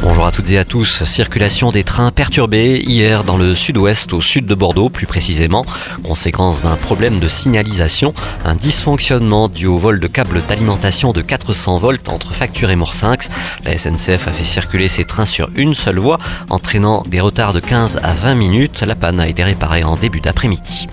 Bonjour à toutes et à tous. Circulation des trains perturbée hier dans le sud-ouest au sud de Bordeaux plus précisément. Conséquence d'un problème de signalisation, un dysfonctionnement dû au vol de câbles d'alimentation de 400 volts entre Facture et Morsinx. La SNCF a fait circuler ses trains sur une seule voie entraînant des retards de 15 à 20 minutes. La panne a été réparée en début d'après-midi.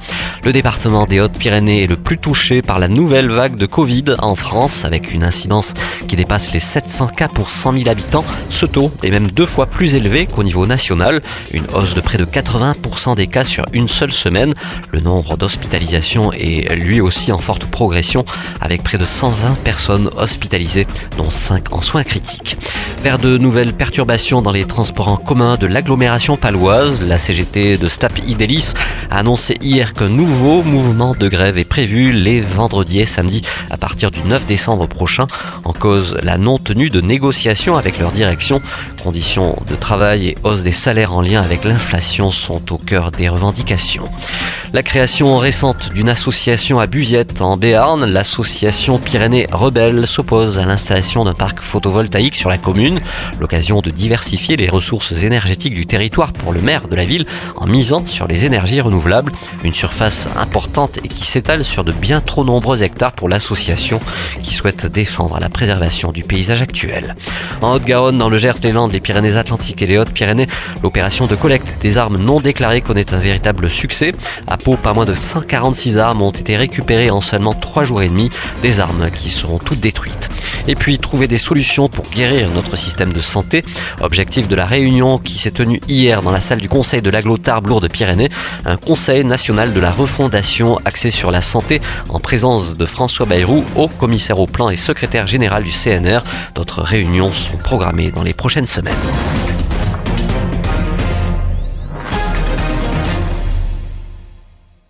Le département des Hautes-Pyrénées est le plus touché par la nouvelle vague de Covid en France, avec une incidence qui dépasse les 700 cas pour 100 000 habitants. Ce taux est même deux fois plus élevé qu'au niveau national, une hausse de près de 80% des cas sur une seule semaine. Le nombre d'hospitalisations est lui aussi en forte progression, avec près de 120 personnes hospitalisées, dont 5 en soins critiques. Vers de nouvelles perturbations dans les transports en commun de l'agglomération paloise, la CGT de Stap Idélis a annoncé hier qu'un nouveau mouvement de grève est prévu les vendredis et samedis à partir du 9 décembre prochain. En cause, la non-tenue de négociations avec leur direction. Conditions de travail et hausse des salaires en lien avec l'inflation sont au cœur des revendications. La création récente d'une association à Buziette en Béarn, l'association Pyrénées Rebelle s'oppose à l'installation d'un parc photovoltaïque sur la commune, l'occasion de diversifier les ressources énergétiques du territoire pour le maire de la ville en misant sur les énergies renouvelables, une surface importante et qui s'étale sur de bien trop nombreux hectares pour l'association qui souhaite défendre la préservation du paysage actuel. En Haute-Garonne, dans le Gers, les Landes, les Pyrénées-Atlantiques et les Hautes-Pyrénées, l'opération de collecte des armes non déclarées connaît un véritable succès. Pas moins de 146 armes ont été récupérées en seulement 3 jours et demi, des armes qui seront toutes détruites. Et puis trouver des solutions pour guérir notre système de santé. Objectif de la réunion qui s'est tenue hier dans la salle du Conseil de l'Aglo Tarbes Lourdes-Pyrénées, un Conseil national de la refondation axé sur la santé en présence de François Bayrou, haut commissaire au plan et secrétaire général du CNR. D'autres réunions sont programmées dans les prochaines semaines.